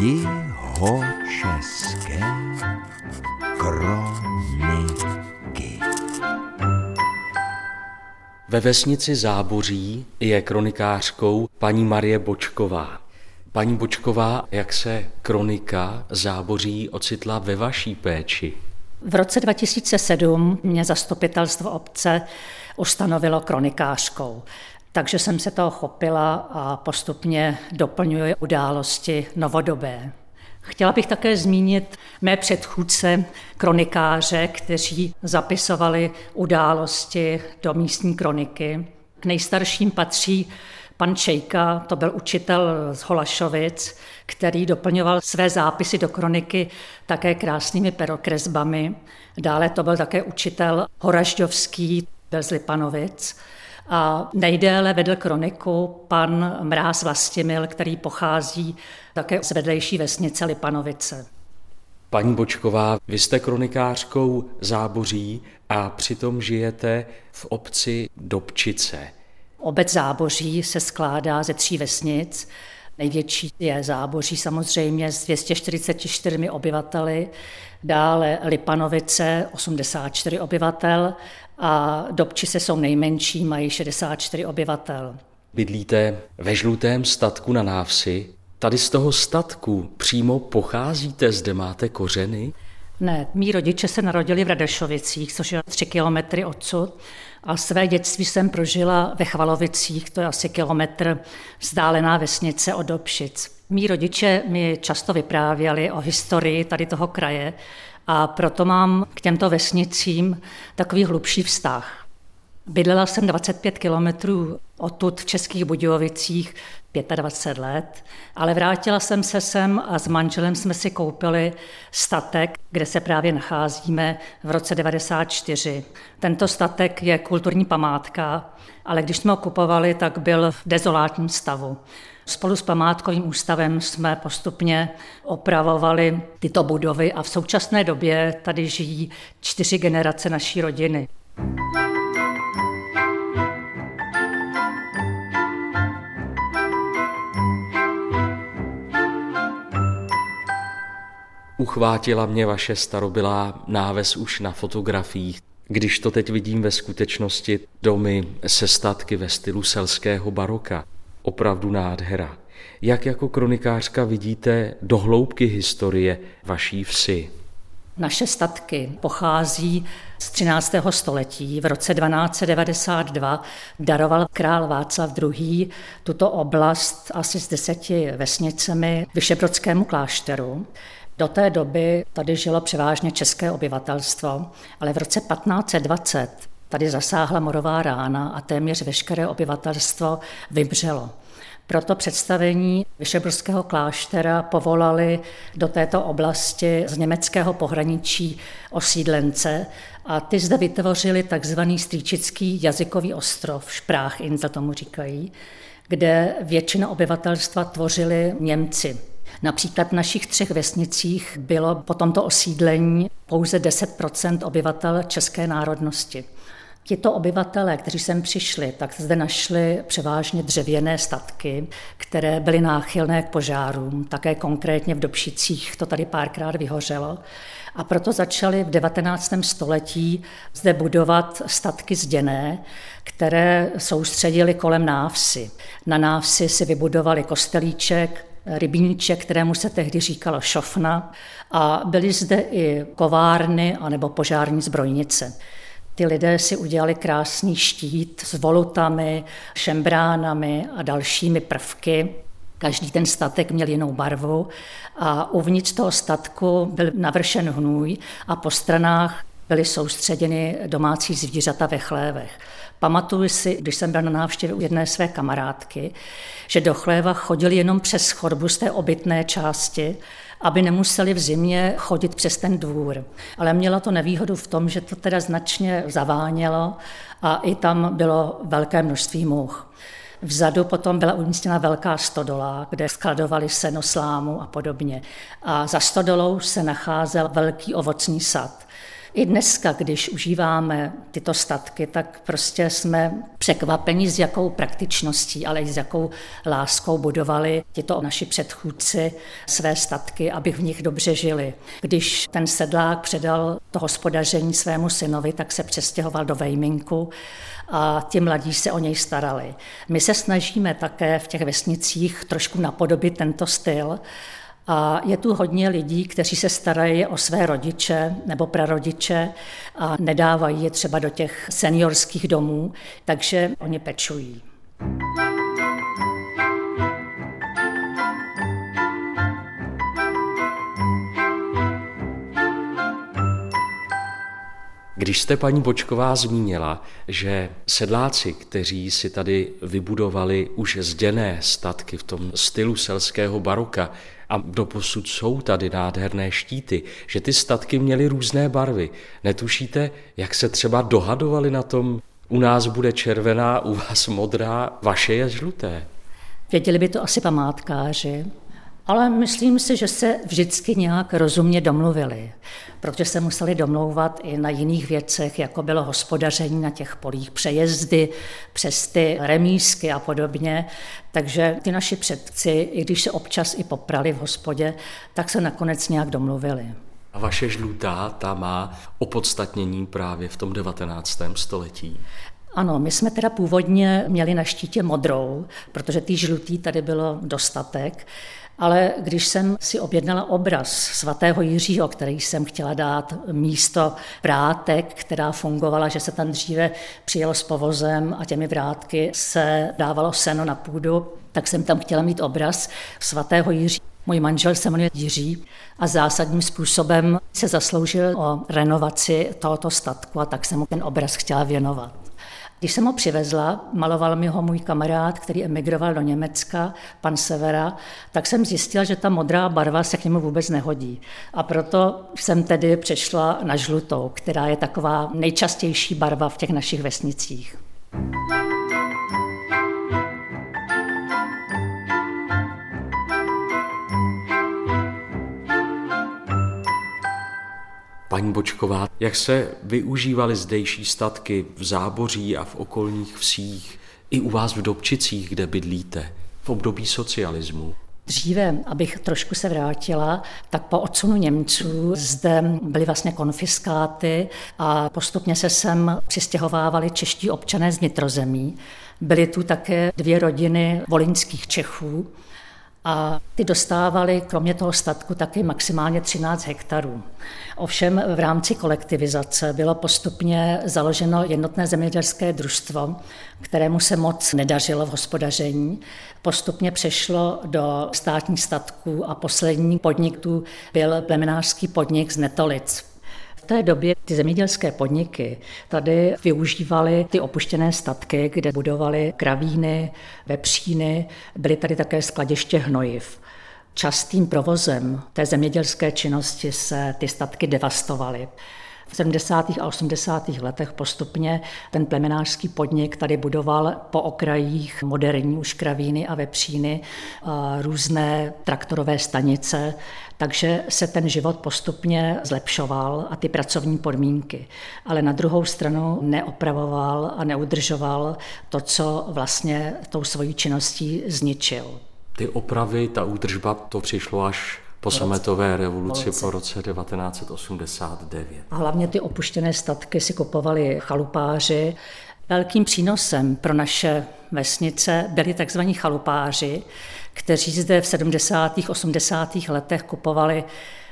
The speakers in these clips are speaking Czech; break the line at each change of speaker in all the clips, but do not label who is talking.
Jihočeské kroniky.
Ve vesnici Záboří je kronikářkou paní Marie Bočková. Paní Bočková, jak se kronika Záboří ocitla ve vaší péči?
V roce 2007 mě zastupitelstvo obce ustanovilo kronikářkou. Takže jsem se toho chopila a postupně doplňuji události novodobé. Chtěla bych také zmínit mé předchůdce, kronikáře, kteří zapisovali události do místní kroniky. K nejstarším patří pan Čejka, to byl učitel z Holašovic, který doplňoval své zápisy do kroniky také krásnými perokresbami. Dále to byl také učitel Horažďovský, byl z Lipanovic. A nejdéle vedl kroniku pan Mráz Vlastimil, který pochází také z vedlejší vesnice Lipanovice.
Paní Bočková, vy jste kronikářkou Záboří a přitom žijete v obci Dobčice.
Obec Záboří se skládá ze tří vesnic. Největší je Záboří samozřejmě s 244 obyvateli, dále Lipanovice 84 obyvatel a Dobčice jsou nejmenší, mají 64 obyvatel.
Bydlíte ve žlutém statku na návsi. Tady z toho statku přímo pocházíte, zde máte kořeny?
Ne, mý rodiče se narodili v Radešovicích, což je tři kilometry odsud. A své dětství jsem prožila ve Chvalovicích, to je asi kilometr vzdálená vesnice od Dobšic. Mí rodiče mi často vyprávěli o historii tady toho kraje a proto mám k těmto vesnicím takový hlubší vztah. Bydlela jsem 25 kilometrů odtud v Českých Budějovicích 25 let, ale vrátila jsem se sem a s manželem jsme si koupili statek, kde se právě nacházíme v roce 94. Tento statek je kulturní památka, ale když jsme ho kupovali, tak byl v dezolátním stavu. Spolu s památkovým ústavem jsme postupně opravovali tyto budovy a v současné době tady žijí čtyři generace naší rodiny.
Uchvátila mě vaše starobylá náves už na fotografiích. Když to teď vidím ve skutečnosti, domy se statky ve stylu selského baroka. Opravdu nádhera. Jak jako kronikářka vidíte do hloubky historie vaší vsi?
Naše statky pochází z 13. století. V roce 1292 daroval král Václav II. tuto oblast asi s deseti vesnicemi Vyšebrodskému klášteru. Do té doby tady žilo převážně české obyvatelstvo, ale v roce 1520 tady zasáhla morová rána a téměř veškeré obyvatelstvo vybřelo. Proto představení Vyšebrského kláštera povolali do této oblasti z německého pohraničí osídlence a ty zde vytvořili takzvaný strýčický jazykový ostrov, Špráchinsel tomu říkají, kde většina obyvatelstva tvořili Němci. Například v našich třech vesnicích bylo po tomto osídlení pouze 10 obyvatel české národnosti. Tito obyvatelé, kteří sem přišli, tak zde našli převážně dřevěné statky, které byly náchylné k požárům. Také konkrétně v Dobšicích to tady párkrát vyhořelo. A proto začali v 19. století zde budovat statky zděné, které soustředili kolem návsi. Na návsi si vybudovali kostelíček, rybníček, kterému se tehdy říkalo šofna a byly zde i kovárny anebo požární zbrojnice. Ty lidé si udělali krásný štít s volutami, šembránami a dalšími prvky. Každý ten statek měl jinou barvu a uvnitř toho statku byl navršen hnůj a po stranách byly soustředěny domácí zvířata ve chlévech. Pamatuju si, když jsem byl na návštěvě u jedné své kamarádky, že do chléva chodili jenom přes chodbu z té obytné části, aby nemuseli v zimě chodit přes ten dvůr. Ale měla to nevýhodu v tom, že to teda značně zavánělo a i tam bylo velké množství much. Vzadu potom byla umístěna velká stodola, kde skladovali seno, slámu a podobně. A za stodolou se nacházel velký ovocný sad. I dneska, když užíváme tyto statky, tak prostě jsme překvapeni, s jakou praktičností, ale i s jakou láskou budovali tyto naši předchůdci své statky, aby v nich dobře žili. Když ten sedlák předal to hospodaření svému synovi, tak se přestěhoval do Vejminku a ti mladí se o něj starali. My se snažíme také v těch vesnicích trošku napodobit tento styl, a je tu hodně lidí, kteří se starají o své rodiče nebo prarodiče a nedávají je třeba do těch seniorských domů, takže oni pečují.
Když jste, paní Bočková, zmínila, že sedláci, kteří si tady vybudovali už zděné statky v tom stylu selského baroka, a doposud jsou tady nádherné štíty, že ty statky měly různé barvy. Netušíte, jak se třeba dohadovali na tom, u nás bude červená, u vás modrá, vaše je žluté.
Věděli by to asi památkáři, ale myslím si, že se vždycky nějak rozumně domluvili, protože se museli domlouvat i na jiných věcech, jako bylo hospodaření na těch polích, přejezdy přes ty remísky a podobně. Takže ty naši předci, i když se občas i poprali v hospodě, tak se nakonec nějak domluvili.
A vaše žlutá, ta má opodstatnění právě v tom 19. století.
Ano, my jsme teda původně měli na štítě modrou, protože ty žlutý tady bylo dostatek. Ale když jsem si objednala obraz svatého Jiřího, který jsem chtěla dát místo vrátek, která fungovala, že se tam dříve přijelo s povozem a těmi vrátky se dávalo seno na půdu, tak jsem tam chtěla mít obraz svatého Jiří. Můj manžel se jmenuje Jiří a zásadním způsobem se zasloužil o renovaci tohoto statku a tak jsem mu ten obraz chtěla věnovat. Když jsem ho přivezla, maloval mi ho můj kamarád, který emigroval do Německa, pan Severa, tak jsem zjistila, že ta modrá barva se k němu vůbec nehodí. A proto jsem tedy přešla na žlutou, která je taková nejčastější barva v těch našich vesnicích.
Paní Bočková, jak se využívaly zdejší statky v Záboří a v okolních vsích, i u vás v Dobčicích, kde bydlíte, v období socialismu?
Dříve, abych trošku se vrátila, tak po odsunu Němců zde byly vlastně konfiskáty a postupně se sem přistěhovávali čeští občané z nitrozemí. Byly tu také dvě rodiny volinských Čechů, a ty dostávali kromě toho statku taky maximálně 13 hektarů. Ovšem v rámci kolektivizace bylo postupně založeno jednotné zemědělské družstvo, kterému se moc nedařilo v hospodaření. Postupně přešlo do státních statků a poslední podnik tu byl plemenářský podnik z Netolic té době ty zemědělské podniky tady využívaly ty opuštěné statky, kde budovali kravíny, vepříny, byly tady také skladiště hnojiv. Častým provozem té zemědělské činnosti se ty statky devastovaly. V 70. a 80. letech postupně ten plemenářský podnik tady budoval po okrajích moderní už kravíny a vepříny, a různé traktorové stanice, takže se ten život postupně zlepšoval a ty pracovní podmínky. Ale na druhou stranu neopravoval a neudržoval to, co vlastně tou svojí činností zničil.
Ty opravy, ta údržba, to přišlo až po sametové revoluci po roce 1989.
A hlavně ty opuštěné statky si kupovali chalupáři. Velkým přínosem pro naše vesnice byli tzv. chalupáři, kteří zde v 70. 80. letech kupovali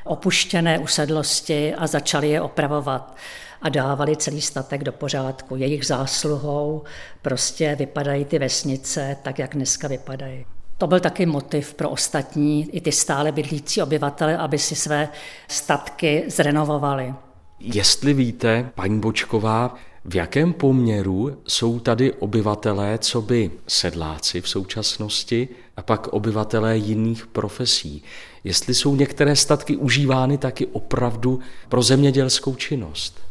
opuštěné usedlosti a začali je opravovat a dávali celý statek do pořádku. Jejich zásluhou prostě vypadají ty vesnice tak, jak dneska vypadají. To byl taky motiv pro ostatní, i ty stále bydlící obyvatele, aby si své statky zrenovovali.
Jestli víte, paní Bočková, v jakém poměru jsou tady obyvatelé, co by sedláci v současnosti a pak obyvatelé jiných profesí? Jestli jsou některé statky užívány taky opravdu pro zemědělskou činnost?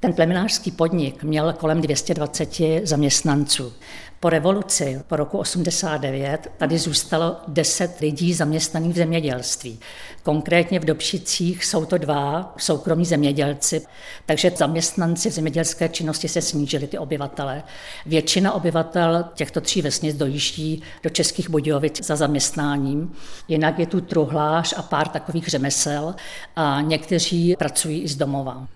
Ten plemenářský podnik měl kolem 220 zaměstnanců. Po revoluci, po roku 89, tady zůstalo 10 lidí zaměstnaných v zemědělství. Konkrétně v Dobšicích jsou to dva soukromí zemědělci, takže zaměstnanci v zemědělské činnosti se snížili ty obyvatele. Většina obyvatel těchto tří vesnic dojíždí do Českých Budějovic za zaměstnáním. Jinak je tu truhlář a pár takových řemesel a někteří pracují i z domova.